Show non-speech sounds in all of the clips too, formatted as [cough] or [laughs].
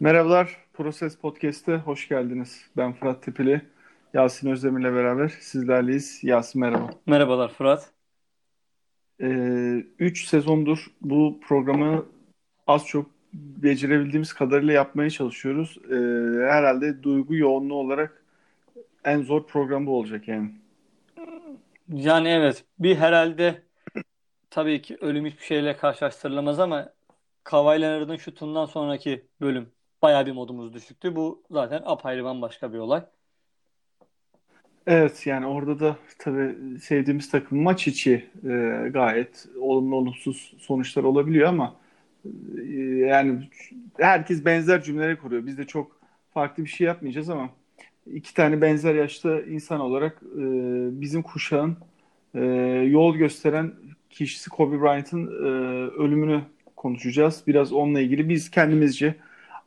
Merhabalar, Proses Podcast'e hoş geldiniz. Ben Fırat Tepeli, Yasin Özdemir'le beraber sizlerleyiz. Yasin merhaba. Merhabalar Fırat. 3 ee, sezondur bu programı az çok becerebildiğimiz kadarıyla yapmaya çalışıyoruz. Ee, herhalde duygu yoğunluğu olarak en zor program bu olacak yani. Yani evet, bir herhalde tabii ki ölüm hiçbir şeyle karşılaştırılamaz ama Kawhi Leonard'ın şutundan sonraki bölüm bayağı bir modumuz düşüktü. Bu zaten apayrı bambaşka bir olay. Evet yani orada da tabii sevdiğimiz takım maç içi e, gayet olumlu olumsuz sonuçlar olabiliyor ama e, yani herkes benzer cümleleri kuruyor. Biz de çok farklı bir şey yapmayacağız ama iki tane benzer yaşta insan olarak e, bizim kuşağın e, yol gösteren kişisi Kobe Bryant'ın e, ölümünü konuşacağız. Biraz onunla ilgili biz kendimizce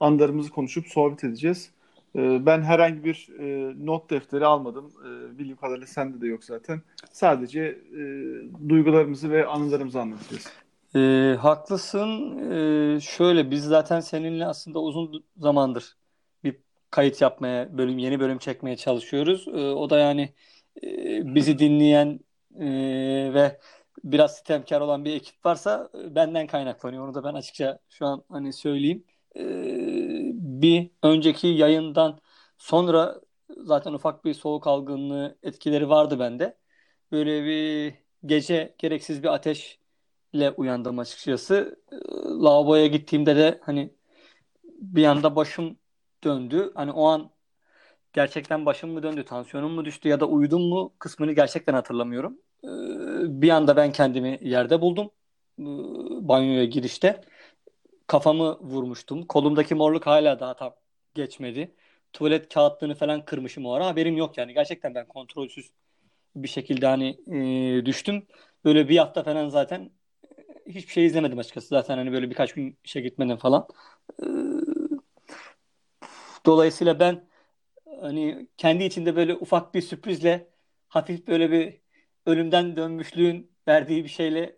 anlarımızı konuşup sohbet edeceğiz. E, ben herhangi bir e, not defteri almadım. E, bildiğim kadarıyla sende de yok zaten. Sadece e, duygularımızı ve anılarımızı anlatacağız. E, haklısın. E, şöyle biz zaten seninle aslında uzun zamandır bir kayıt yapmaya, bölüm yeni bölüm çekmeye çalışıyoruz. E, o da yani e, bizi dinleyen e, ve biraz sitemkar olan bir ekip varsa e, benden kaynaklanıyor. Onu da ben açıkça şu an hani söyleyeyim. Ee, bir önceki yayından sonra zaten ufak bir soğuk algınlığı etkileri vardı bende. Böyle bir gece gereksiz bir ateşle uyandım açıkçası. Ee, lavaboya gittiğimde de hani bir anda başım döndü. Hani o an gerçekten başım mı döndü, tansiyonum mu düştü ya da uyudum mu kısmını gerçekten hatırlamıyorum. Ee, bir anda ben kendimi yerde buldum banyoya girişte kafamı vurmuştum. Kolumdaki morluk hala daha tam geçmedi. Tuvalet kağıtlarını falan kırmışım o ara. Haberim yok yani. Gerçekten ben kontrolsüz bir şekilde hani e, düştüm. Böyle bir hafta falan zaten e, hiçbir şey izlemedim açıkçası. Zaten hani böyle birkaç gün işe gitmedim falan. E, dolayısıyla ben hani kendi içinde böyle ufak bir sürprizle hafif böyle bir ölümden dönmüşlüğün verdiği bir şeyle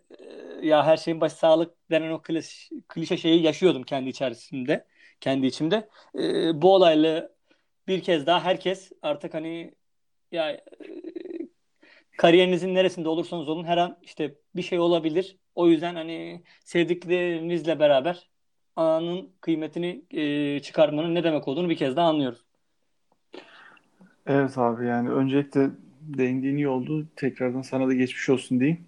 ya her şeyin başı sağlık denen o kliş, klişe şeyi yaşıyordum kendi içerisinde, kendi içimde. E, bu olayla bir kez daha herkes artık hani ya e, kariyerinizin neresinde olursanız olun her an işte bir şey olabilir. O yüzden hani sevdiklerinizle beraber anın kıymetini e, çıkarmanın ne demek olduğunu bir kez daha anlıyoruz. Evet abi yani öncelikle değindiğin iyi oldu. Tekrardan sana da geçmiş olsun diyeyim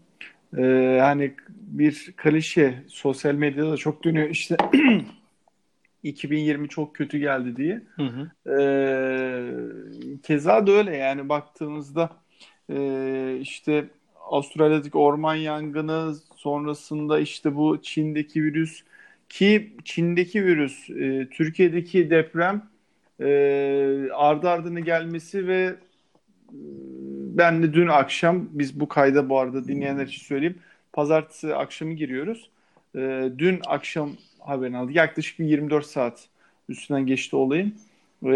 e, hani bir klişe sosyal medyada da çok dönüyor işte [clears throat] 2020 çok kötü geldi diye. Hı hı. E, keza da öyle yani baktığımızda e, işte Avustralya'daki orman yangını sonrasında işte bu Çin'deki virüs ki Çin'deki virüs e, Türkiye'deki deprem e, ardı ardına gelmesi ve ben de dün akşam biz bu kayda bu arada dinleyenler için söyleyeyim. Pazartesi akşamı giriyoruz. E, dün akşam haberini aldık. Yaklaşık bir 24 saat üstünden geçti olayın. E,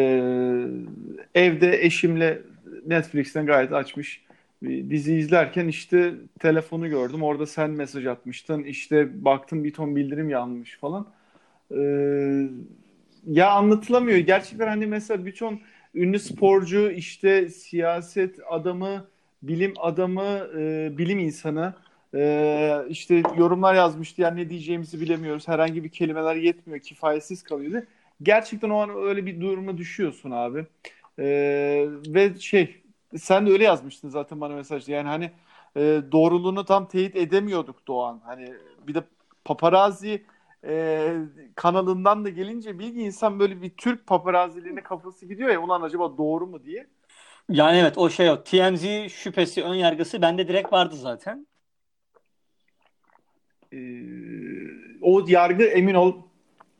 evde eşimle Netflix'ten gayet açmış bir dizi izlerken işte telefonu gördüm. Orada sen mesaj atmıştın. İşte baktım bir ton bildirim yanmış falan. Ee, ya anlatılamıyor. Gerçekten hani mesela bir ton ünlü sporcu, işte siyaset adamı, bilim adamı, e, bilim insanı e, işte yorumlar yazmıştı. Yani ne diyeceğimizi bilemiyoruz. Herhangi bir kelimeler yetmiyor, kifayetsiz kalıyordu. Gerçekten o an öyle bir duruma düşüyorsun abi. E, ve şey, sen de öyle yazmıştın zaten bana mesajda. Yani hani e, doğruluğunu tam teyit edemiyorduk Doğan. Hani bir de paparazzi e, kanalından da gelince bilgi insan böyle bir Türk paparazilerine kafası gidiyor ya ulan acaba doğru mu diye. Yani evet o şey o TMZ şüphesi ön yargısı bende direkt vardı zaten. Ee, o yargı emin ol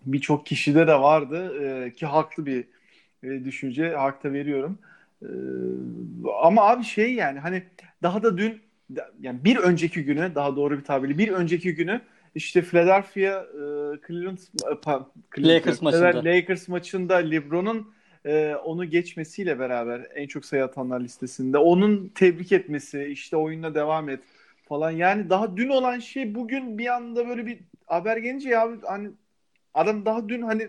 birçok kişide de vardı ee, ki haklı bir e, düşünce hakta veriyorum. Ee, ama abi şey yani hani daha da dün yani bir önceki güne daha doğru bir tabirle bir önceki günü işte Philadelphia e, Cleveland, Cleveland Lakers maçında. Lakers maçında LeBron'un e, onu geçmesiyle beraber en çok sayı atanlar listesinde onun tebrik etmesi, işte oyununa devam et falan. Yani daha dün olan şey bugün bir anda böyle bir haber gelince ya hani adam daha dün hani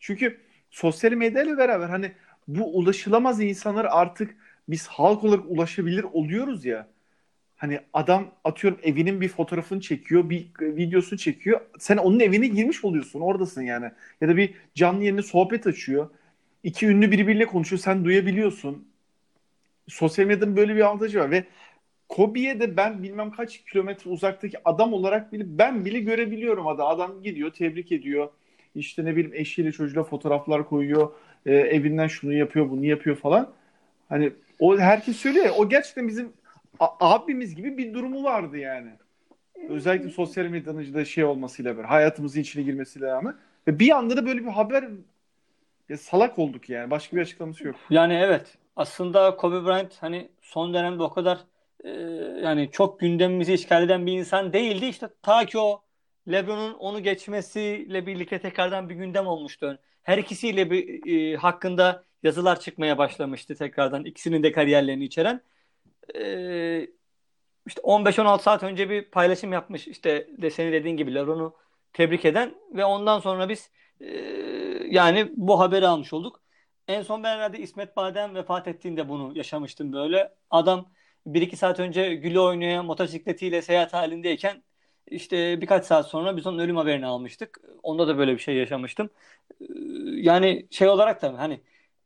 Çünkü sosyal medyayla beraber hani bu ulaşılamaz insanlar artık biz halk olarak ulaşabilir oluyoruz ya. Hani adam atıyorum evinin bir fotoğrafını çekiyor, bir videosunu çekiyor. Sen onun evine girmiş oluyorsun, oradasın yani. Ya da bir canlı yerine sohbet açıyor. İki ünlü birbiriyle konuşuyor, sen duyabiliyorsun. Sosyal medyanın böyle bir avantajı var ve Kobe'ye de ben bilmem kaç kilometre uzaktaki adam olarak bile ben bile görebiliyorum adam. Adam gidiyor, tebrik ediyor. İşte ne bileyim eşiyle çocuğuyla fotoğraflar koyuyor. E, evinden şunu yapıyor, bunu yapıyor falan. Hani o herkes söylüyor ya, o gerçekten bizim abimiz gibi bir durumu vardı yani. Özellikle sosyal medyanın da şey olmasıyla beraber hayatımızın içine girmesiyle rağmen ve bir anda da böyle bir haber ya salak olduk yani. Başka bir açıklaması yok. Yani evet. Aslında Kobe Bryant hani son dönemde o kadar e, yani çok gündemimizi işgal eden bir insan değildi. İşte ta ki o LeBron'un onu geçmesiyle birlikte tekrardan bir gündem olmuştu. Her ikisiyle bir e, hakkında yazılar çıkmaya başlamıştı tekrardan. ikisinin de kariyerlerini içeren e, işte 15-16 saat önce bir paylaşım yapmış işte de senin dediğin gibi Laron'u tebrik eden ve ondan sonra biz e, yani bu haberi almış olduk. En son ben herhalde İsmet Badem vefat ettiğinde bunu yaşamıştım böyle. Adam 1-2 saat önce güle oynaya motosikletiyle seyahat halindeyken işte birkaç saat sonra biz onun ölüm haberini almıştık. Onda da böyle bir şey yaşamıştım. Yani şey olarak da hani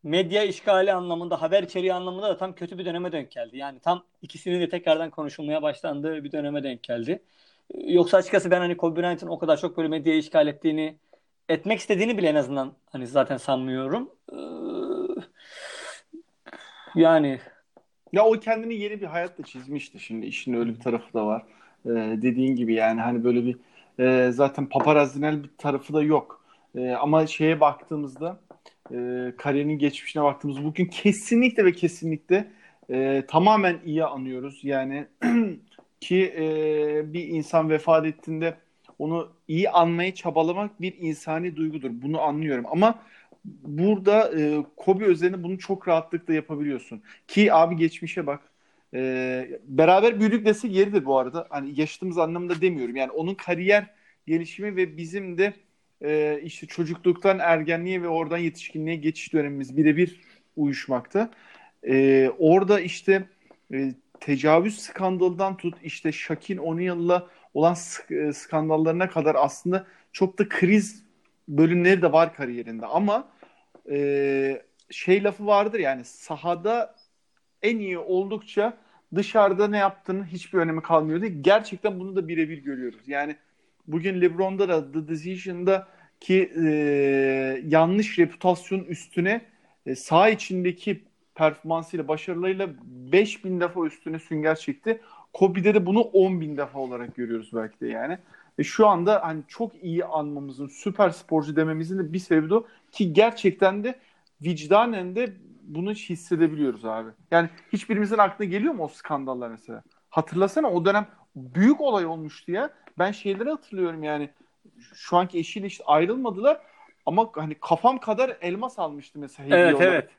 medya işgali anlamında, haber içeriği anlamında da tam kötü bir döneme denk geldi. Yani tam ikisinin de tekrardan konuşulmaya başlandığı bir döneme denk geldi. Yoksa açıkçası ben hani Kobe Bryant'ın o kadar çok böyle medyayı işgal ettiğini, etmek istediğini bile en azından hani zaten sanmıyorum. Ee, yani ya o kendini yeni bir hayat da çizmişti şimdi işin öyle bir tarafı da var. Ee, dediğin gibi yani hani böyle bir e, zaten paparazinel bir tarafı da yok. E, ama şeye baktığımızda e, kariyerinin geçmişine baktığımız bugün kesinlikle ve kesinlikle e, tamamen iyi anıyoruz. Yani [clears throat] ki e, bir insan vefat ettiğinde onu iyi anmaya çabalamak bir insani duygudur. Bunu anlıyorum ama burada e, Kobe üzerine bunu çok rahatlıkla yapabiliyorsun. Ki abi geçmişe bak. E, beraber büyüdük desek yeridir bu arada. Hani yaşadığımız anlamında demiyorum. Yani onun kariyer gelişimi ve bizim de e, işte çocukluktan ergenliğe ve oradan yetişkinliğe geçiş dönemimiz birebir uyuşmakta. E, orada işte e, tecavüz skandalından tut işte Shaquille O'Neal'la olan sk- e, skandallarına kadar aslında çok da kriz bölümleri de var kariyerinde ama e, şey lafı vardır yani sahada en iyi oldukça dışarıda ne yaptığının hiçbir önemi kalmıyordu. Gerçekten bunu da birebir görüyoruz. Yani bugün LeBron'da da The Decision'da ki e, yanlış reputasyon üstüne e, sağ içindeki performansıyla başarılarıyla 5000 defa üstüne sünger çekti. Kobe'de de bunu 10 bin defa olarak görüyoruz belki de yani. Ve şu anda hani çok iyi anmamızın, süper sporcu dememizin de bir sebebi de o. Ki gerçekten de vicdanen de bunu hissedebiliyoruz abi. Yani hiçbirimizin aklına geliyor mu o skandallar mesela? Hatırlasana o dönem büyük olay olmuştu ya. Ben şeyleri hatırlıyorum yani. Şu anki eşiyle işte ayrılmadılar ama hani kafam kadar elmas almıştı mesela. Evet olarak. evet.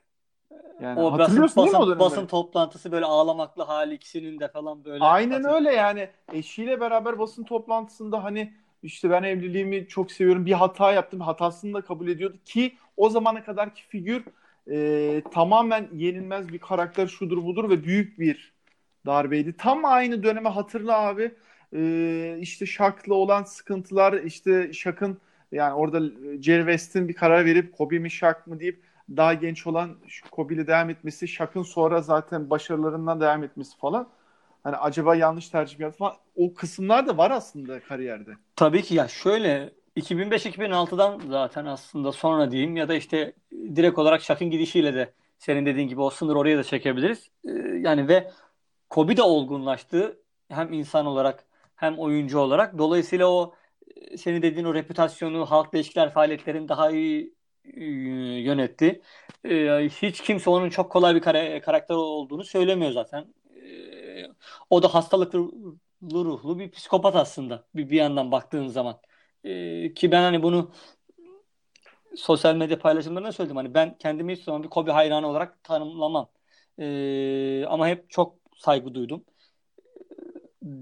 Yani o hatırlıyorsun basın, değil mi o basın toplantısı böyle ağlamaklı hali ikisinin de falan böyle. Aynen hatır... öyle yani eşiyle beraber basın toplantısında hani işte ben evliliğimi çok seviyorum bir hata yaptım hatasını da kabul ediyordu ki o zamana kadarki figür e, tamamen yenilmez bir karakter şudur budur ve büyük bir darbeydi. Tam aynı döneme hatırla abi e, işte Shaq'la olan sıkıntılar işte Shaq'ın yani orada Jerry West'in bir karar verip Kobe mi Shaq mı deyip daha genç olan Kobe ile devam etmesi, Shaq'ın sonra zaten başarılarından devam etmesi falan. Hani acaba yanlış tercih yaptı falan. O kısımlar da var aslında kariyerde. Tabii ki ya şöyle 2005-2006'dan zaten aslında sonra diyeyim ya da işte direkt olarak Shaq'ın gidişiyle de senin dediğin gibi o sınır oraya da çekebiliriz. Ee, yani ve Kobe de olgunlaştı hem insan olarak hem oyuncu olarak. Dolayısıyla o senin dediğin o reputasyonu, halkla ilişkiler faaliyetlerini daha iyi e, yönetti. E, hiç kimse onun çok kolay bir karakter olduğunu söylemiyor zaten. E, o da hastalıklı ruhlu bir psikopat aslında bir, bir yandan baktığın zaman. Ki ben hani bunu sosyal medya paylaşımlarında söyledim. Hani ben kendimi hiç zaman bir Kobe hayranı olarak tanımlamam. ama hep çok saygı duydum.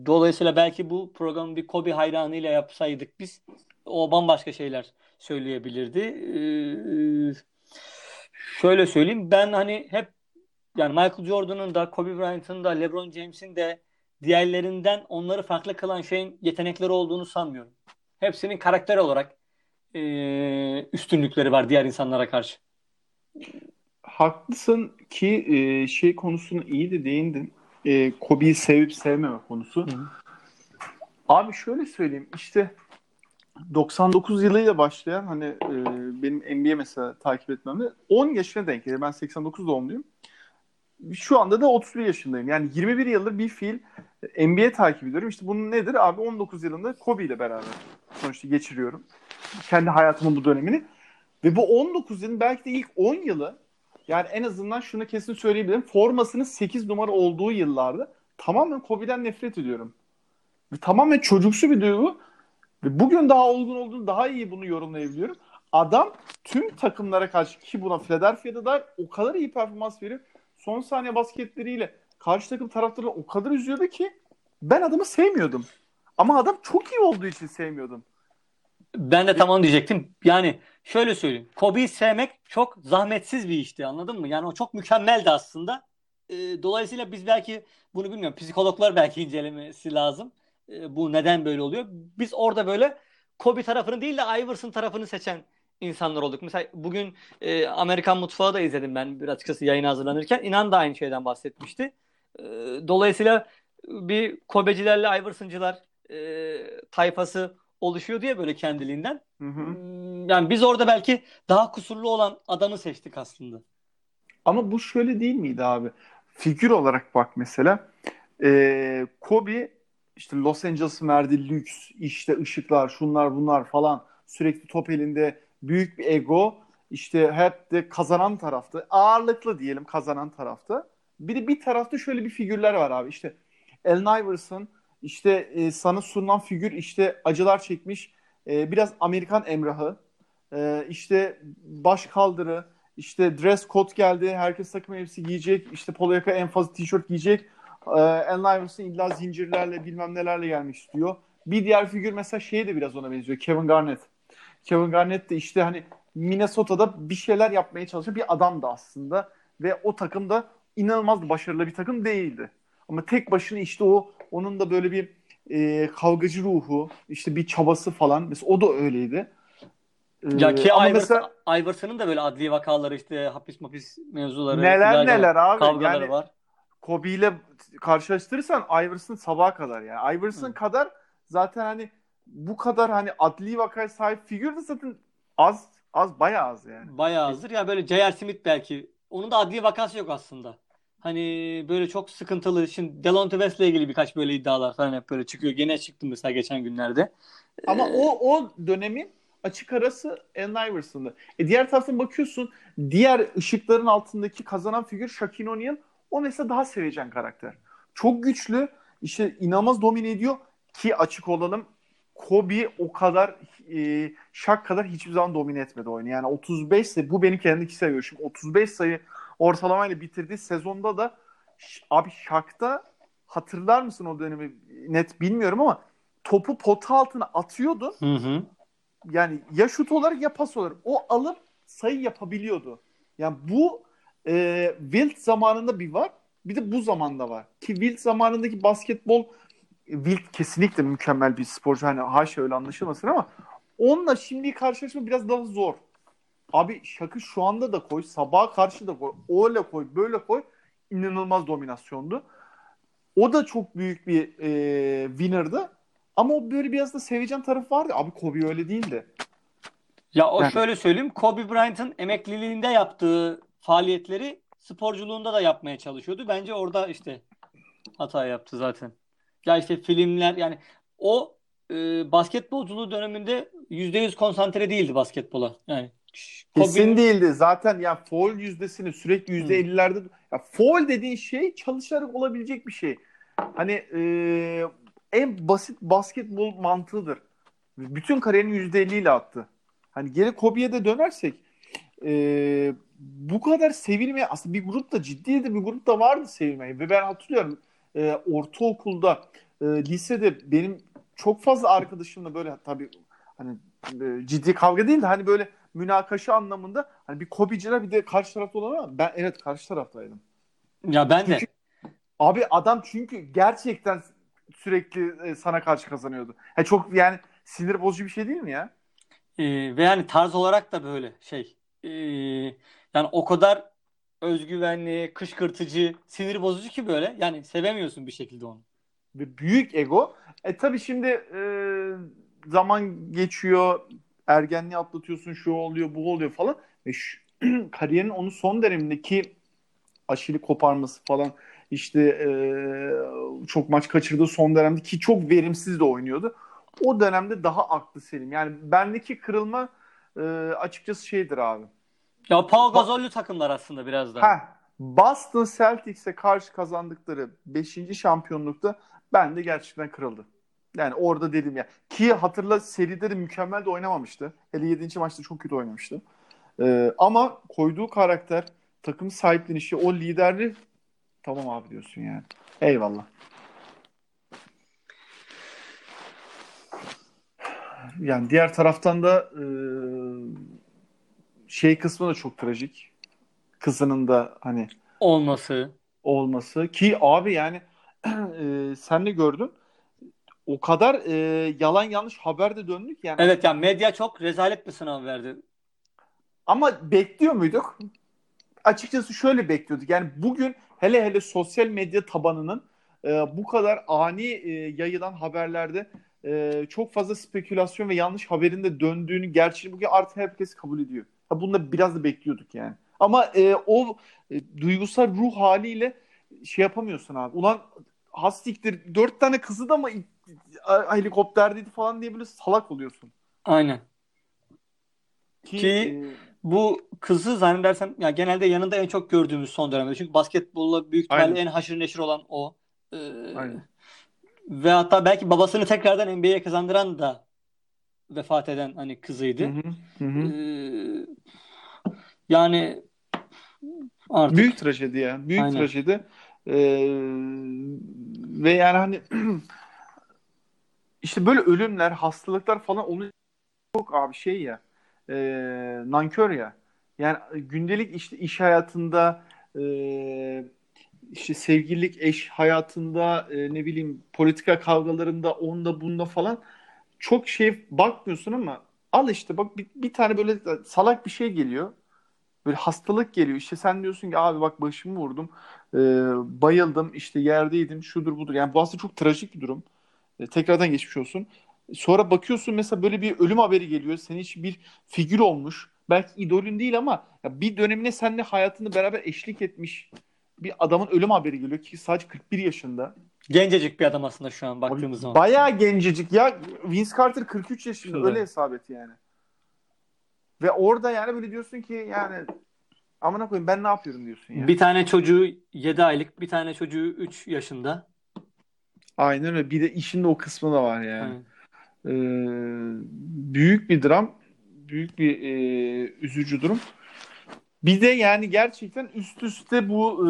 Dolayısıyla belki bu programı bir Kobe hayranıyla yapsaydık biz o bambaşka şeyler söyleyebilirdi. Ee, şöyle söyleyeyim ben hani hep yani Michael Jordan'ın da Kobe Bryant'ın da LeBron James'in de diğerlerinden onları farklı kılan şeyin yetenekleri olduğunu sanmıyorum. Hepsinin karakter olarak e, üstünlükleri var diğer insanlara karşı. Haklısın ki e, şey konusunu iyi de değindin. E, Kobe'yi sevip sevmeme konusu. Hı hı. Abi şöyle söyleyeyim işte 99 yılıyla başlayan hani e, benim NBA mesela takip etmemde 10 yaşına denk geliyor. Ben 89 doğumluyum. Şu anda da 31 yaşındayım. Yani 21 yıldır bir fiil NBA takip ediyorum. İşte bunun nedir? Abi 19 yılında Kobe ile beraber sonuçta geçiriyorum. Kendi hayatımın bu dönemini. Ve bu 19 yılın belki de ilk 10 yılı yani en azından şunu kesin söyleyebilirim. Formasının 8 numara olduğu yıllarda tamamen Kobe'den nefret ediyorum. Ve tamamen çocuksu bir duygu. Ve bugün daha olgun olduğunu daha iyi bunu yorumlayabiliyorum. Adam tüm takımlara karşı ki buna Philadelphia'da da o kadar iyi performans verip son saniye basketleriyle karşı takım taraftarı o kadar üzüyordu ki ben adamı sevmiyordum. Ama adam çok iyi olduğu için sevmiyordum. Ben de tam onu diyecektim. Yani şöyle söyleyeyim. Kobe'yi sevmek çok zahmetsiz bir işti anladın mı? Yani o çok mükemmeldi aslında. E, dolayısıyla biz belki bunu bilmiyorum. Psikologlar belki incelemesi lazım. E, bu neden böyle oluyor? Biz orada böyle Kobe tarafını değil de Iverson tarafını seçen insanlar olduk. Mesela bugün e, Amerikan Mutfağı da izledim ben bir açıkçası yayın hazırlanırken. İnan da aynı şeyden bahsetmişti. E, dolayısıyla bir Kobe'cilerle Iverson'cılar e, tayfası oluşuyor diye böyle kendiliğinden. Hı hı. Hmm, yani biz orada belki daha kusurlu olan adamı seçtik aslında. Ama bu şöyle değil miydi abi? Figür olarak bak mesela. E, Kobe işte Los Angeles'ın verdiği lüks, işte ışıklar, şunlar bunlar falan sürekli top elinde büyük bir ego işte hep de kazanan tarafta ağırlıklı diyelim kazanan tarafta. Bir de bir tarafta şöyle bir figürler var abi işte Allen Iverson işte e, sana sunulan figür işte acılar çekmiş e, biraz Amerikan emrahı e, işte baş kaldırı işte dress code geldi herkes takım elbise giyecek işte polo yaka en fazla tişört giyecek e, Allen Iverson illa zincirlerle bilmem nelerle gelmek istiyor. Bir diğer figür mesela şeye de biraz ona benziyor Kevin Garnett. Kevin Garnett de işte hani Minnesota'da bir şeyler yapmaya çalışan bir adamdı aslında ve o takım da inanılmaz başarılı bir takım değildi. Ama tek başına işte o onun da böyle bir e, kavgacı ruhu, işte bir çabası falan. Mesela o da öyleydi. Ee, ya ki Iverson, mesela, Iverson'ın da böyle adli vakaları işte hapis mapis mevzuları. Neler neler abi. Kavgaları yani, var. Kobe ile karşılaştırırsan Iverson sabaha kadar yani. Iverson Hı. kadar zaten hani bu kadar hani adli vakaya sahip figür de zaten az az bayağı az yani. Bayağı azdır. Ya böyle J.R. Smith belki. Onun da adli vakası yok aslında. Hani böyle çok sıkıntılı. Şimdi Delonte West'le ilgili birkaç böyle iddialar falan hep böyle çıkıyor. Gene çıktı mesela geçen günlerde. Ama ee... o o dönemin açık arası Allen Iverson'dı. E diğer taraftan bakıyorsun diğer ışıkların altındaki kazanan figür Shaquille O'Neal. O mesela daha sevecen karakter. Çok güçlü. işte inanılmaz domine ediyor ki açık olalım Kobe o kadar e, şak kadar hiçbir zaman domine etmedi oyunu. Yani 35 sayı bu benim kendi kişisel görüşüm. 35 sayı ortalamayla bitirdiği sezonda da abi şakta hatırlar mısın o dönemi net bilmiyorum ama topu pota altına atıyordu. Hı hı. Yani ya şut olarak ya pas olarak o alıp sayı yapabiliyordu. Yani bu e, Wilt zamanında bir var. Bir de bu zamanda var. Ki Wilt zamanındaki basketbol Wilt kesinlikle mükemmel bir sporcu. Hani haşa öyle anlaşılmasın ama onunla şimdi karşılaşma biraz daha zor. Abi Şak'ı şu anda da koy, sabaha karşı da koy, öyle koy, böyle koy. inanılmaz dominasyondu. O da çok büyük bir e, winner'dı. Ama o böyle biraz da sevecen tarafı vardı. Abi Kobe öyle değildi. Ya o yani. şöyle söyleyeyim. Kobe Bryant'ın emekliliğinde yaptığı faaliyetleri sporculuğunda da yapmaya çalışıyordu. Bence orada işte hata yaptı zaten. Ya işte filmler yani o e, basketbolculuğu döneminde %100 konsantre değildi basketbola. Yani Kesin Kobe... değildi. Zaten ya foul yüzdesini sürekli yüzde ellilerde ya foul dediğin şey çalışarak olabilecek bir şey. Hani e, en basit basketbol mantığıdır. Bütün kariyerini yüzde elliyle attı. Hani geri Kobe'ye de dönersek e, bu kadar sevilmeye aslında bir grup da ciddi de bir grup da vardı sevilmeye ve ben hatırlıyorum e, ortaokulda e, lisede benim çok fazla arkadaşımla böyle tabii hani e, ciddi kavga değil de hani böyle münakaşa anlamında hani bir Kobe'ciler bir de karşı tarafta olan ama ben evet karşı taraftaydım. Ya ben çünkü, de. Abi adam çünkü gerçekten sürekli e, sana karşı kazanıyordu. Ha çok yani sinir bozucu bir şey değil mi ya? Ee, ve yani tarz olarak da böyle şey. Ee, yani o kadar özgüvenli, kışkırtıcı, sinir bozucu ki böyle. Yani sevemiyorsun bir şekilde onu. Ve büyük ego. E tabii şimdi e, zaman geçiyor, ergenliği atlatıyorsun, şu oluyor, bu oluyor falan. Ve şu, [clears throat] kariyerin onun son dönemindeki aşili koparması falan işte e, çok maç kaçırdığı son dönemde ki çok verimsiz de oynuyordu. O dönemde daha aklı selim. Yani bendeki kırılma e, açıkçası şeydir abi. Ya Paul Gasol'lü takımlar aslında biraz da. Heh, Boston Celtics'e karşı kazandıkları 5. şampiyonlukta ben de gerçekten kırıldı. Yani orada dedim ya. Ki hatırla seride de mükemmel de oynamamıştı. Hele 7. maçta çok kötü oynamıştı. Ee, ama koyduğu karakter, takım sahiplenişi, o liderliği tamam abi diyorsun yani. Eyvallah. Yani diğer taraftan da e, şey kısmı da çok trajik. Kızının da hani olması olması ki abi yani [clears throat] e, sen de gördün o kadar e, yalan yanlış haber de döndük yani. Evet yani medya çok rezalet bir sınav verdi. Ama bekliyor muyduk? Açıkçası şöyle bekliyorduk. Yani bugün hele hele sosyal medya tabanının e, bu kadar ani e, yayılan haberlerde e, çok fazla spekülasyon ve yanlış haberin de döndüğünü gerçeğini bugün artık herkes kabul ediyor. Ha, bunu da biraz da bekliyorduk yani. Ama e, o e, duygusal ruh haliyle şey yapamıyorsun abi. Ulan hastiktir dört tane kızı da mı helikopterdeydi falan diye böyle salak oluyorsun. Aynen. Ki, Ki e, bu kızı zannedersem ya genelde yanında en çok gördüğümüz son dönemde. Çünkü basketbolla büyük ihtimalle en haşır neşir olan o. Ee, Aynen. Ve hatta belki babasını tekrardan NBA'ye kazandıran da vefat eden hani kızıydı. Hı hı, hı. Ee, yani artık büyük trajedi ya. Büyük Aynen. trajedi. Ee, ve yani hani [clears throat] işte böyle ölümler, hastalıklar falan onu çok abi şey ya e, nankör ya. Yani gündelik işte iş hayatında e, işte sevgililik eş hayatında e, ne bileyim politika kavgalarında onda bunda falan çok şey bakmıyorsun ama al işte bak bir, bir tane böyle salak bir şey geliyor. Böyle hastalık geliyor. İşte sen diyorsun ki abi bak başımı vurdum. E, bayıldım işte yerdeydim şudur budur. Yani bu aslında çok trajik bir durum. E, tekrardan geçmiş olsun. Sonra bakıyorsun mesela böyle bir ölüm haberi geliyor. Senin için bir figür olmuş. Belki idolün değil ama ya bir dönemine seninle hayatını beraber eşlik etmiş bir adamın ölüm haberi geliyor ki sadece 41 yaşında. Gencecik bir adam aslında şu an baktığımız zaman. Bayağı gencecik ya. Vince Carter 43 yaşında Şurada. öyle hesap et yani. Ve orada yani böyle diyorsun ki yani amına koyayım ben ne yapıyorum diyorsun ya. Bir tane çocuğu 7 aylık, bir tane çocuğu 3 yaşında. Aynen öyle. Bir de işin de o kısmı da var yani. Ee, büyük bir dram. Büyük bir e, üzücü durum. Bir de yani gerçekten üst üste bu e,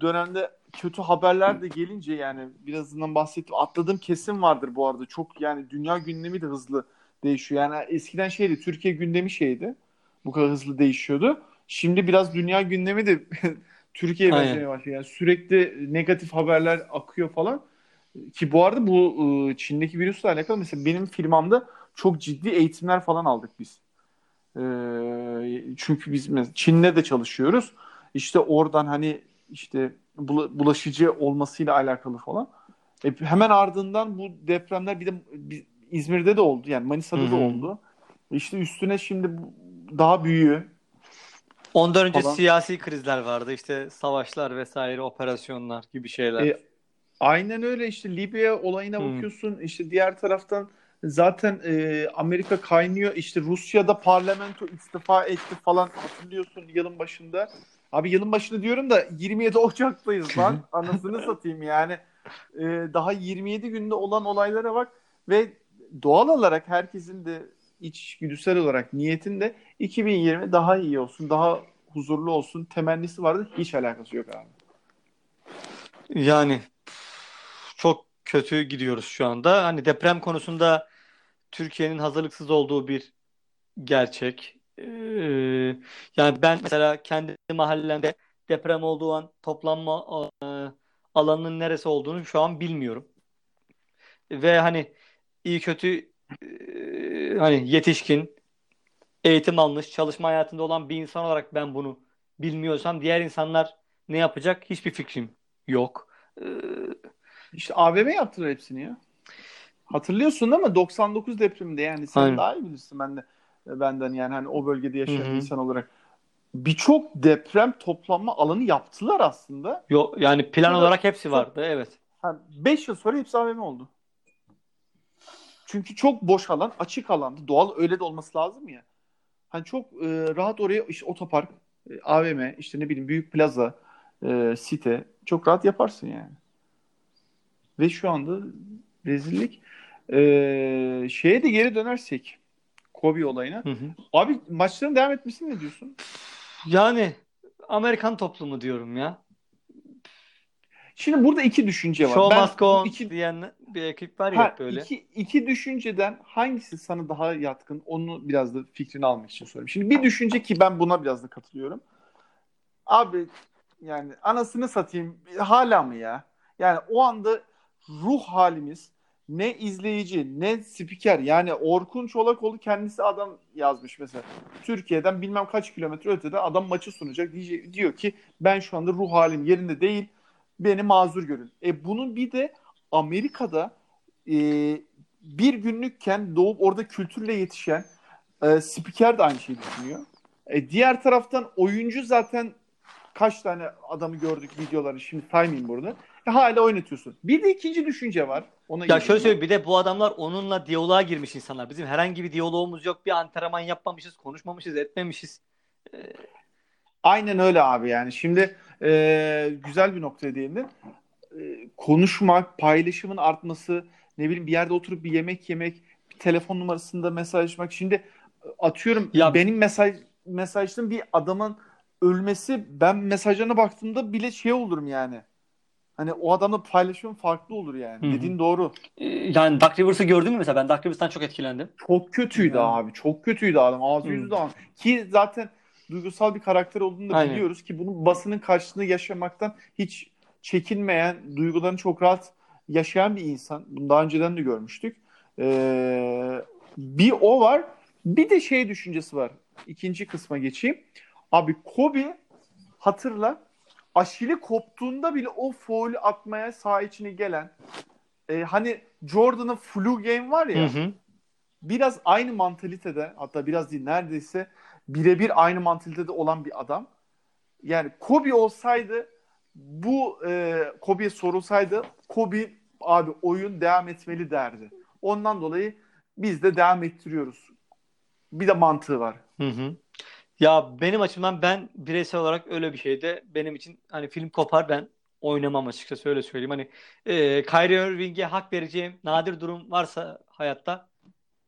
dönemde kötü haberler de gelince yani birazından bahsettim. Atladığım kesim vardır bu arada. Çok yani dünya gündemi de hızlı değişiyor. Yani eskiden şeydi Türkiye gündemi şeydi. Bu kadar hızlı değişiyordu. Şimdi biraz dünya gündemi de [laughs] Türkiye'ye benzemeye başlıyor. Yani sürekli negatif haberler akıyor falan. Ki bu arada bu e, Çin'deki virüsle alakalı mesela benim firmamda çok ciddi eğitimler falan aldık biz. E, çünkü biz Çin'le de çalışıyoruz. İşte oradan hani işte bulaşıcı olmasıyla alakalı falan. E, hemen ardından bu depremler bir de İzmir'de de oldu. Yani Manisa'da Hı-hı. da oldu. İşte üstüne şimdi daha büyüyor. Ondan önce falan. siyasi krizler vardı. İşte savaşlar vesaire, operasyonlar gibi şeyler. E, aynen öyle işte Libya olayına Hı. bakıyorsun. İşte diğer taraftan zaten e, Amerika kaynıyor. İşte Rusya'da parlamento istifa etti falan hatırlıyorsun yılın başında. Abi yılın başında diyorum da 27 Ocak'tayız [laughs] lan. Anasını satayım yani. E, daha 27 günde olan olaylara bak ve doğal olarak herkesin de içgüdüsel olarak niyetinde 2020 daha iyi olsun, daha huzurlu olsun temennisi vardı. Hiç alakası yok abi. Yani kötü gidiyoruz şu anda. Hani deprem konusunda Türkiye'nin hazırlıksız olduğu bir gerçek. Ee, yani ben mesela kendi mahallemde deprem olduğu an toplanma e, alanının neresi olduğunu şu an bilmiyorum. Ve hani iyi kötü e, hani yetişkin eğitim almış, çalışma hayatında olan bir insan olarak ben bunu bilmiyorsam diğer insanlar ne yapacak hiçbir fikrim yok. İşte AVM yaptılar hepsini ya. Hatırlıyorsun değil mi? 99 depreminde yani sen Aynen. daha iyi bilirsin ben de benden yani hani o bölgede yaşayan Hı-hı. insan olarak. Birçok deprem toplanma alanı yaptılar aslında. Yok yani plan Sonra, olarak hepsi vardı evet. 5 yıl sonra hepsi AVM oldu. Çünkü çok boş alan, açık alandı. Doğal öyle de olması lazım ya. Hani çok e, rahat oraya işte otopark, e, AVM, işte ne bileyim büyük plaza, e, site çok rahat yaparsın yani. Ve şu anda rezillik. E, şeye de geri dönersek Kobe olayına. Hı hı. Abi maçların devam etmesini ne diyorsun? Yani Amerikan toplumu diyorum ya. Şimdi burada iki düşünce var. Show ben must go iki... diyen bir ekip var ya böyle. Iki, iki düşünceden hangisi sana daha yatkın onu biraz da fikrini almak için soruyorum. Şimdi bir düşünce ki ben buna biraz da katılıyorum. Abi yani anasını satayım hala mı ya? Yani o anda ruh halimiz ne izleyici ne spiker yani Orkun Çolakoğlu kendisi adam yazmış mesela. Türkiye'den bilmem kaç kilometre ötede adam maçı sunacak diyor ki ben şu anda ruh halim yerinde değil beni mazur görün. E bunun bir de Amerika'da e, bir günlükken doğup orada kültürle yetişen e, spiker de aynı şeyi düşünüyor. E, diğer taraftan oyuncu zaten kaç tane adamı gördük videoları şimdi saymayayım burada. E, hala oynatıyorsun. Bir de ikinci düşünce var. Ona ya şöyle söyleyeyim bir de bu adamlar onunla diyaloğa girmiş insanlar. Bizim herhangi bir diyalogumuz yok. Bir antrenman yapmamışız, konuşmamışız, etmemişiz. Ee... Aynen öyle abi yani. Şimdi e, güzel bir noktaya değindin. E, konuşmak, paylaşımın artması, ne bileyim bir yerde oturup bir yemek yemek, bir telefon numarasında mesajlaşmak. Şimdi atıyorum ya, benim mesaj mesajladığım bir adamın ölmesi ben mesajlarına baktığımda bile şey olurum yani. Hani o adamla paylaşım farklı olur yani. Hı-hı. Dediğin doğru. Ee, yani Duck Rivers'ı gördün mü mesela? Ben Duck Rivers'tan çok etkilendim. Çok kötüydü yani. abi. Çok kötüydü adam. Ağzı yüzü dağın. Ki zaten duygusal bir karakter olduğunu da Aynen. biliyoruz ki bunun basının karşısında yaşamaktan hiç çekinmeyen, duygularını çok rahat yaşayan bir insan. Bunu daha önceden de görmüştük. Ee, bir o var. Bir de şey düşüncesi var. İkinci kısma geçeyim. Abi Kobe hatırla Aşili koptuğunda bile o foul atmaya saha içine gelen e, hani Jordan'ın flu game var ya hı hı. biraz aynı mantalitede hatta biraz değil neredeyse birebir aynı mantalitede olan bir adam. Yani Kobe olsaydı bu e, Kobe'ye sorulsaydı Kobe abi oyun devam etmeli derdi. Ondan dolayı biz de devam ettiriyoruz. Bir de mantığı var. Hı hı. Ya benim açımdan ben bireysel olarak öyle bir şeyde benim için hani film kopar ben oynamam açıkçası öyle söyleyeyim. Hani e, Kyrie Irving'e hak vereceğim nadir durum varsa hayatta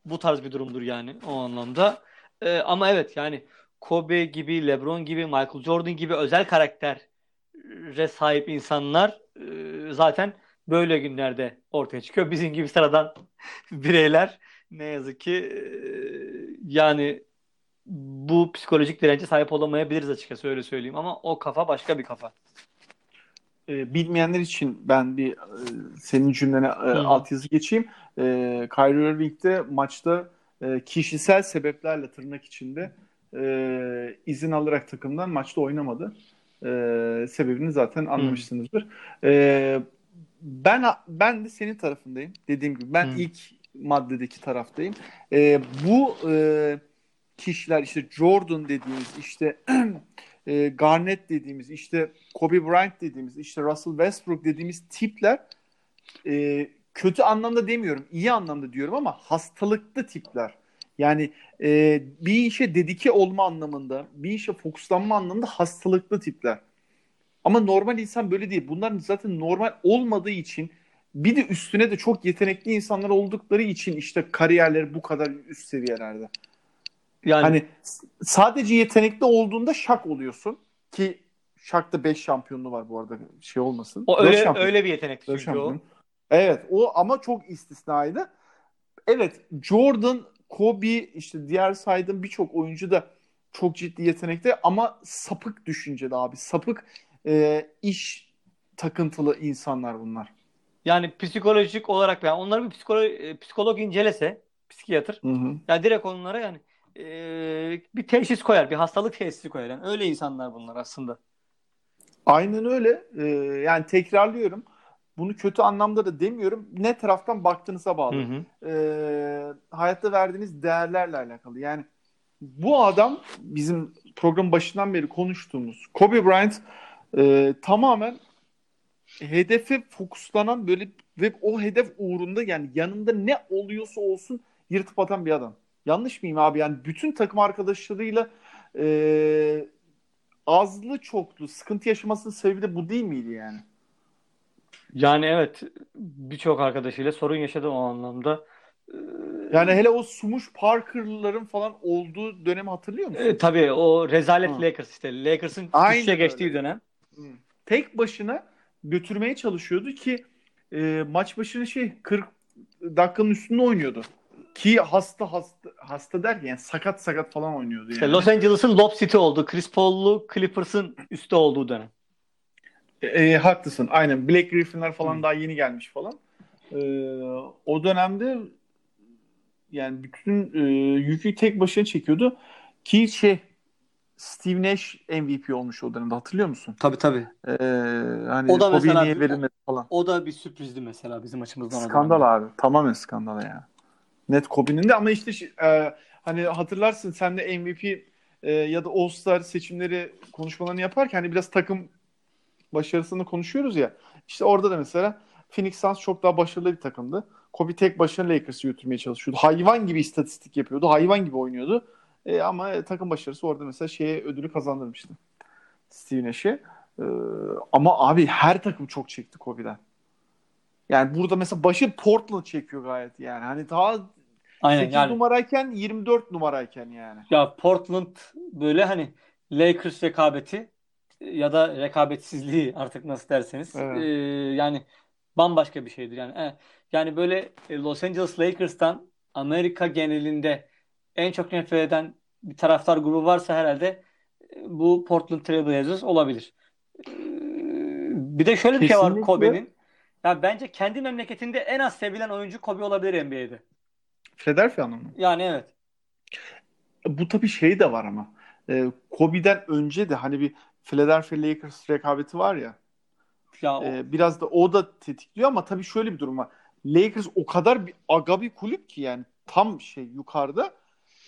bu tarz bir durumdur yani o anlamda. E, ama evet yani Kobe gibi, LeBron gibi, Michael Jordan gibi özel karaktere sahip insanlar e, zaten böyle günlerde ortaya çıkıyor. Bizim gibi sıradan [laughs] bireyler ne yazık ki e, yani bu psikolojik dirence sahip olamayabiliriz açıkçası öyle söyleyeyim ama o kafa başka bir kafa. E, bilmeyenler için ben bir e, senin cümlene e, altyazı geçeyim. E, Kyrie Irving de maçta e, kişisel sebeplerle tırnak içinde e, izin alarak takımdan maçta oynamadı. E, sebebini zaten anlamışsınızdır. E, ben ben de senin tarafındayım. Dediğim gibi ben hmm. ilk maddedeki taraftayım. E, bu e, kişiler işte Jordan dediğimiz işte [clears throat] e, Garnett dediğimiz işte Kobe Bryant dediğimiz işte Russell Westbrook dediğimiz tipler e, kötü anlamda demiyorum iyi anlamda diyorum ama hastalıklı tipler. Yani e, bir işe dedike olma anlamında, bir işe fokuslanma anlamında hastalıklı tipler. Ama normal insan böyle değil. Bunlar zaten normal olmadığı için bir de üstüne de çok yetenekli insanlar oldukları için işte kariyerleri bu kadar üst seviyelerde. Yani hani sadece yetenekli olduğunda şak oluyorsun ki şakta 5 şampiyonluğu var bu arada şey olmasın. O öyle öyle bir yetenek çünkü o. Evet o ama çok istisnaydı. evet Jordan, Kobe işte diğer saydığım birçok oyuncu da çok ciddi yetenekte ama sapık düşüncede abi. Sapık e, iş takıntılı insanlar bunlar. Yani psikolojik olarak yani onları bir psikolog, e, psikolog incelese, psikiyatr. Hı hı. Yani direkt onlara yani e, bir teşhis koyar, bir hastalık teşhisi koyar. Yani öyle insanlar bunlar aslında. Aynen öyle. Ee, yani tekrarlıyorum. Bunu kötü anlamda da demiyorum. Ne taraftan baktığınıza bağlı. Hı hı. Ee, hayatta verdiğiniz değerlerle alakalı. Yani bu adam bizim program başından beri konuştuğumuz Kobe Bryant e, tamamen hedefe fokuslanan böyle ve o hedef uğrunda yani yanında ne oluyorsa olsun yırtıp atan bir adam. Yanlış mıyım abi? Yani bütün takım arkadaşlarıyla e, azlı çoklu sıkıntı yaşamasının sebebi de bu değil miydi yani? Yani evet birçok arkadaşıyla sorun yaşadı o anlamda. Yani hele o Sumuş Parker'ların falan olduğu dönemi hatırlıyor musun? E, tabii o rezalet ha. Lakers işte. Lakers'ın düşüşe geçtiği dönem. Tek başına götürmeye çalışıyordu ki e, maç başına şey 40 dakikanın üstünde oynuyordu. Ki hasta hasta hasta derken yani sakat sakat falan oynuyordu yani. Los Angeles'ın Lob City oldu. Chris Paul'lu Clippers'ın üstte olduğu dönem. E, e, haklısın. Aynen. Black Griffin'ler falan hmm. daha yeni gelmiş falan. E, o dönemde yani bütün e, yükü tek başına çekiyordu. Ki şey Steve Nash MVP olmuş o dönemde hatırlıyor musun? Tabii tabii. Ee, hani o da mesela niye verilmedi falan. O da bir sürprizdi mesela bizim açımızdan. Skandal abi. Tamamen skandal ya. Net Kobe'nin de ama işte e, hani hatırlarsın sen de MVP e, ya da All-Star seçimleri konuşmalarını yaparken hani biraz takım başarısını konuşuyoruz ya. İşte orada da mesela Phoenix Suns çok daha başarılı bir takımdı. Kobe tek başına Lakers'ı götürmeye çalışıyordu. Hayvan gibi istatistik yapıyordu. Hayvan gibi oynuyordu. E, ama takım başarısı orada mesela şeye ödülü kazandırmıştı. Steve Nash'e. E, ama abi her takım çok çekti Kobe'den. Yani burada mesela başı Portland çekiyor gayet yani. Hani daha Aynen, 8 yani, numarayken 24 numarayken yani. Ya Portland böyle hani Lakers rekabeti ya da rekabetsizliği artık nasıl derseniz evet. e, yani bambaşka bir şeydir yani. E, yani böyle e, Los Angeles Lakers'tan Amerika genelinde en çok nefret eden bir taraftar grubu varsa herhalde bu Portland Trail Blazers olabilir. Bir de şöyle bir Kesinlikle. şey var Kobe'nin. Ya bence kendi memleketinde en az sevilen oyuncu Kobe olabilir NBA'de. Philadelphia'nın mı? Yani evet. Bu tabii şey de var ama. Kobe'den önce de hani bir Philadelphia Lakers rekabeti var ya. Ya e, biraz da o da tetikliyor ama tabii şöyle bir durum var. Lakers o kadar bir aga bir kulüp ki yani tam şey yukarıda.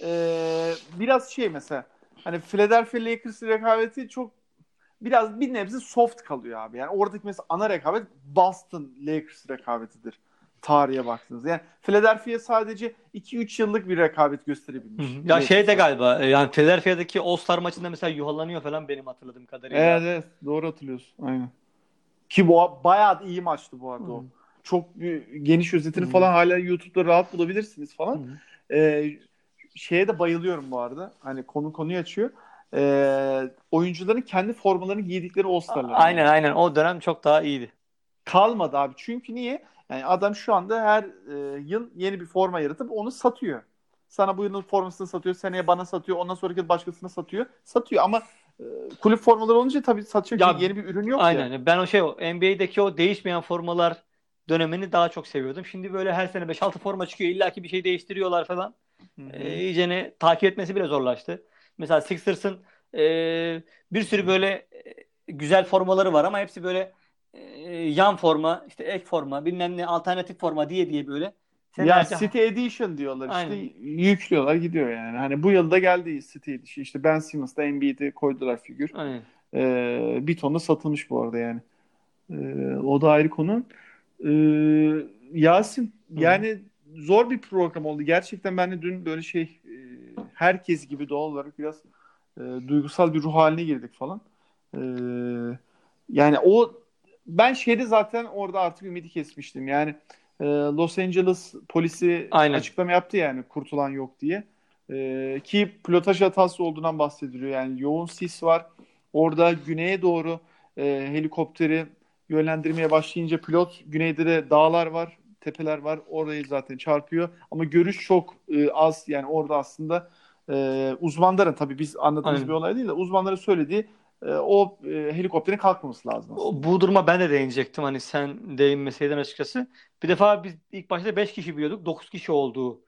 E, biraz şey mesela hani Philadelphia Lakers rekabeti çok biraz bir nebze soft kalıyor abi. Yani oradaki mesela ana rekabet Boston Lakers rekabetidir tarihe baktınız. Yani Philadelphia sadece 2-3 yıllık bir rekabet gösterebilmiş. Hı hı. Ya şey de galiba e, yani Philadelphia'daki All-Star maçında mesela yuhalanıyor falan benim hatırladığım kadarıyla. Evet evet doğru hatırlıyorsun. Aynen. Ki bu bayağı iyi maçtı bu arada hı. o. Çok geniş özetini hı. falan hala YouTube'da rahat bulabilirsiniz falan. Hı. Ee, şeye de bayılıyorum bu arada. Hani konu konuyu açıyor. Ee, oyuncuların kendi formalarını giydikleri All-Star'lar. Aynen aynen o dönem çok daha iyiydi. Kalmadı abi. Çünkü niye? Yani adam şu anda her e, yıl yeni bir forma yaratıp onu satıyor. Sana bu yılın formasını satıyor, seneye bana satıyor, ondan sonraki yıl başkasına satıyor. Satıyor ama e, kulüp formaları olunca tabii satıyor ya, yeni bir ürün yok aynen. ya. Ben o şey NBA'deki o değişmeyen formalar dönemini daha çok seviyordum. Şimdi böyle her sene 5-6 forma çıkıyor. İlla ki bir şey değiştiriyorlar falan. E, iyicene takip etmesi bile zorlaştı. Mesela Sixers'ın e, bir sürü böyle e, güzel formaları var ama hepsi böyle yan forma, işte ek forma, bilmem ne alternatif forma diye diye böyle. Ya City Edition diyorlar Aynen. işte yüklüyorlar gidiyor yani. Hani bu yılda geldi City Edition. İşte Ben Simmons'da NBA'de koydular figür. Aynen. Ee, bir tonda satılmış bu arada yani. Ee, o da ayrı konu. Ee, Yasin Hı. yani zor bir program oldu. Gerçekten ben de dün böyle şey e, herkes gibi doğal olarak biraz e, duygusal bir ruh haline girdik falan. E, yani o ben şeyde zaten orada artık ümidi kesmiştim. Yani e, Los Angeles polisi Aynen. açıklama yaptı yani kurtulan yok diye. E, ki pilotaj hatası olduğundan bahsediliyor. Yani yoğun sis var. Orada güneye doğru e, helikopteri yönlendirmeye başlayınca pilot güneyde de dağlar var. tepeler var. Orayı zaten çarpıyor. Ama görüş çok e, az. Yani orada aslında e, uzmanların tabii biz anladığımız Aynen. bir olay değil de uzmanların söylediği o e, helikopterin kalkmaması lazım. Aslında. Bu duruma ben de değinecektim. Hani sen değinmeseydin açıkçası. Bir defa biz ilk başta 5 kişi biliyorduk. 9 kişi olduğu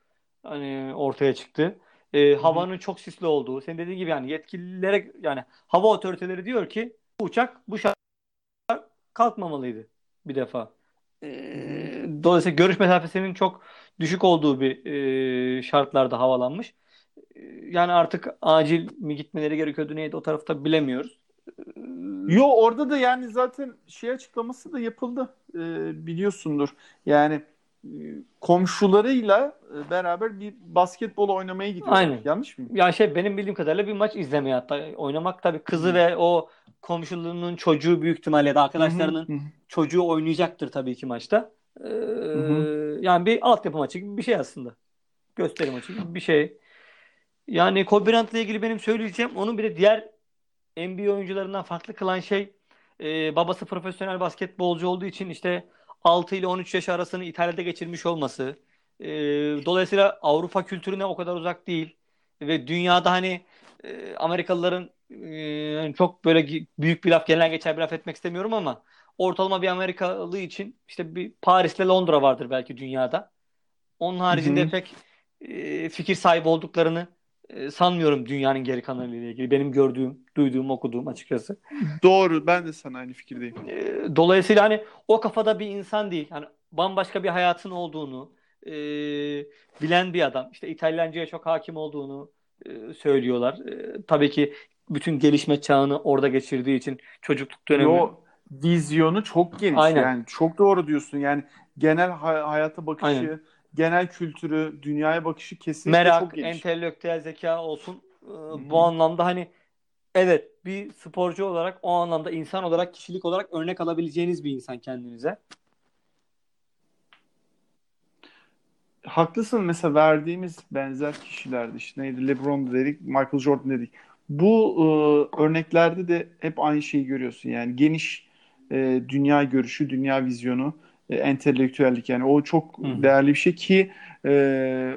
hani ortaya çıktı. E, havanın çok sisli olduğu. Senin dediğin gibi yani yetkililere yani hava otoriteleri diyor ki bu uçak bu şart kalkmamalıydı bir defa. E, dolayısıyla görüş mesafesinin çok düşük olduğu bir e, şartlarda havalanmış. E, yani artık acil mi gitmeleri gerekiyordu neydi o tarafta bilemiyoruz. Yo orada da yani zaten şey açıklaması da yapıldı e, biliyorsundur. Yani e, komşularıyla e, beraber bir basketbol oynamaya gidiyor. Aynen. Yanlış mı? Ya şey benim bildiğim kadarıyla bir maç izlemeye hatta oynamak tabii kızı Hı. ve o komşuluğunun çocuğu büyük ihtimalle da arkadaşlarının Hı. çocuğu oynayacaktır tabii ki maçta. Ee, yani bir altyapı maçı gibi bir şey aslında. Gösteri maçı gibi bir şey. Yani Kobe Bryant'la ilgili benim söyleyeceğim onun bir de diğer NBA oyuncularından farklı kılan şey e, babası profesyonel basketbolcu olduğu için işte 6 ile 13 yaş arasını İtalya'da geçirmiş olması. E, dolayısıyla Avrupa kültürüne o kadar uzak değil. Ve dünyada hani e, Amerikalıların e, çok böyle büyük bir laf gelen geçer bir laf etmek istemiyorum ama ortalama bir Amerikalı için işte bir Paris ile Londra vardır belki dünyada. Onun haricinde Hı-hı. pek e, fikir sahibi olduklarını e, sanmıyorum dünyanın geri kalanıyla ilgili. Benim gördüğüm, duyduğum, okuduğum açıkçası. Doğru. Ben de sana aynı fikirdeyim. E, dolayısıyla hani o kafada bir insan değil. Hani bambaşka bir hayatın olduğunu e, bilen bir adam. İşte İtalyanca'ya çok hakim olduğunu e, söylüyorlar. E, tabii ki bütün gelişme çağını orada geçirdiği için çocukluk dönemi. O vizyonu çok geniş. Aynen. Yani çok doğru diyorsun. Yani genel hay- hayata bakışı, Aynen genel kültürü, dünyaya bakışı kesinlikle Merak, çok geniş. entelektüel zeka olsun. Ee, bu anlamda hani evet bir sporcu olarak o anlamda insan olarak, kişilik olarak örnek alabileceğiniz bir insan kendinize. Haklısın mesela verdiğimiz benzer kişilerdi işte neydi LeBron dedik, Michael Jordan dedik. Bu e, örneklerde de hep aynı şeyi görüyorsun yani geniş e, dünya görüşü, dünya vizyonu e, entelektüellik yani o çok Hı. değerli bir şey ki e,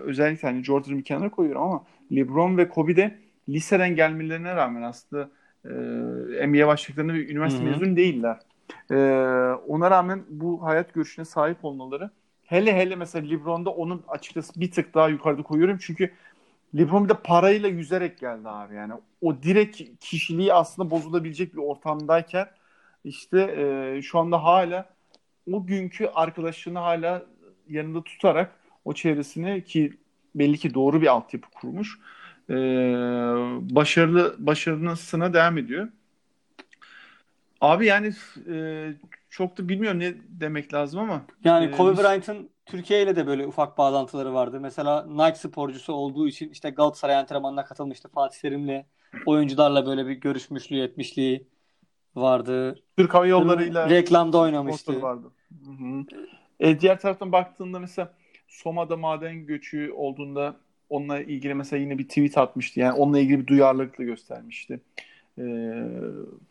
özellikle hani Jordan'ı bir kenara koyuyorum ama LeBron ve Kobe de liseden gelmelerine rağmen aslında e, NBA başladıklarında bir üniversite mezunu değiller. E, ona rağmen bu hayat görüşüne sahip olmaları hele hele mesela LeBron'da onun açıkçası bir tık daha yukarıda koyuyorum çünkü LeBron bir de parayla yüzerek geldi abi yani o direkt kişiliği aslında bozulabilecek bir ortamdayken işte e, şu anda hala o günkü arkadaşlığını hala yanında tutarak o çevresini ki belli ki doğru bir altyapı kurmuş. E, başarılı başarısına devam ediyor. Abi yani e, çok da bilmiyorum ne demek lazım ama. Yani e, Kobe biz... Bryant'ın Türkiye ile de böyle ufak bağlantıları vardı. Mesela Nike sporcusu olduğu için işte Galatasaray antrenmanına katılmıştı Fatih Terim'le. Oyuncularla böyle bir görüşmüşlüğü etmişliği vardı. Türk Hava Yolları'yla reklamda oynamıştı. Vardı. Hı hı. E, diğer taraftan baktığında mesela Soma'da maden göçü olduğunda onunla ilgili mesela yine bir tweet atmıştı. Yani onunla ilgili bir duyarlılıkla göstermişti. E,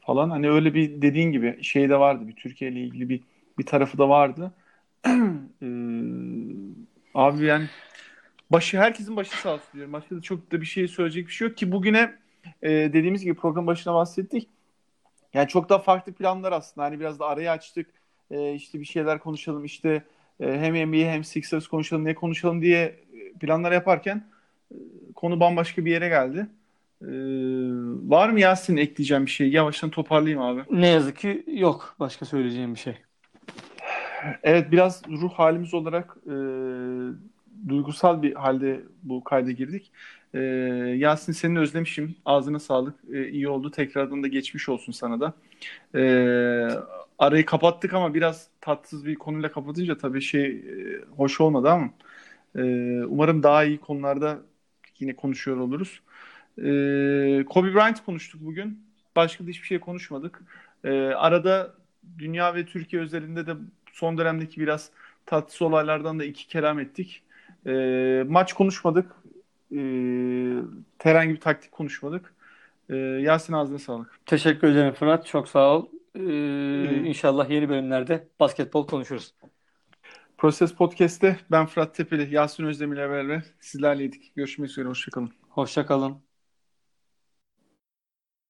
falan hani öyle bir dediğin gibi şey de vardı. Bir Türkiye ile ilgili bir bir tarafı da vardı. [clears throat] e, abi yani başı herkesin başı sağ olsun diyorum. Başka da çok da bir şey söyleyecek bir şey yok ki bugüne e, dediğimiz gibi program başına bahsettik. Yani çok da farklı planlar aslında. Hani biraz da arayı açtık. E, işte bir şeyler konuşalım. İşte e, hem NBA hem Sixers konuşalım, ne konuşalım diye e, planlar yaparken e, konu bambaşka bir yere geldi. E, var mı Yasin ekleyeceğim bir şey? Yavaştan toparlayayım abi. Ne yazık ki yok başka söyleyeceğim bir şey. Evet biraz ruh halimiz olarak e, duygusal bir halde bu kayda girdik. Ee, Yasin seni özlemişim. Ağzına sağlık. Ee, iyi oldu. Tekrardan da geçmiş olsun sana da. Ee, arayı kapattık ama biraz tatsız bir konuyla kapatınca tabii şey e, hoş olmadı ama e, umarım daha iyi konularda yine konuşuyor oluruz. Ee, Kobe Bryant konuştuk bugün. Başka da hiçbir şey konuşmadık. Ee, arada dünya ve Türkiye özelinde de son dönemdeki biraz tatsız olaylardan da iki kelam ettik. Ee, maç konuşmadık e, herhangi bir taktik konuşmadık. E, Yasin ağzına sağlık. Teşekkür ederim Fırat. Çok sağ ol. Ee, ee, inşallah yeni bölümlerde basketbol konuşuruz. Proses Podcast'te ben Fırat Tepeli, Yasin Özdemir ile beraber sizlerleydik. Görüşmek üzere, hoşçakalın. Hoşçakalın.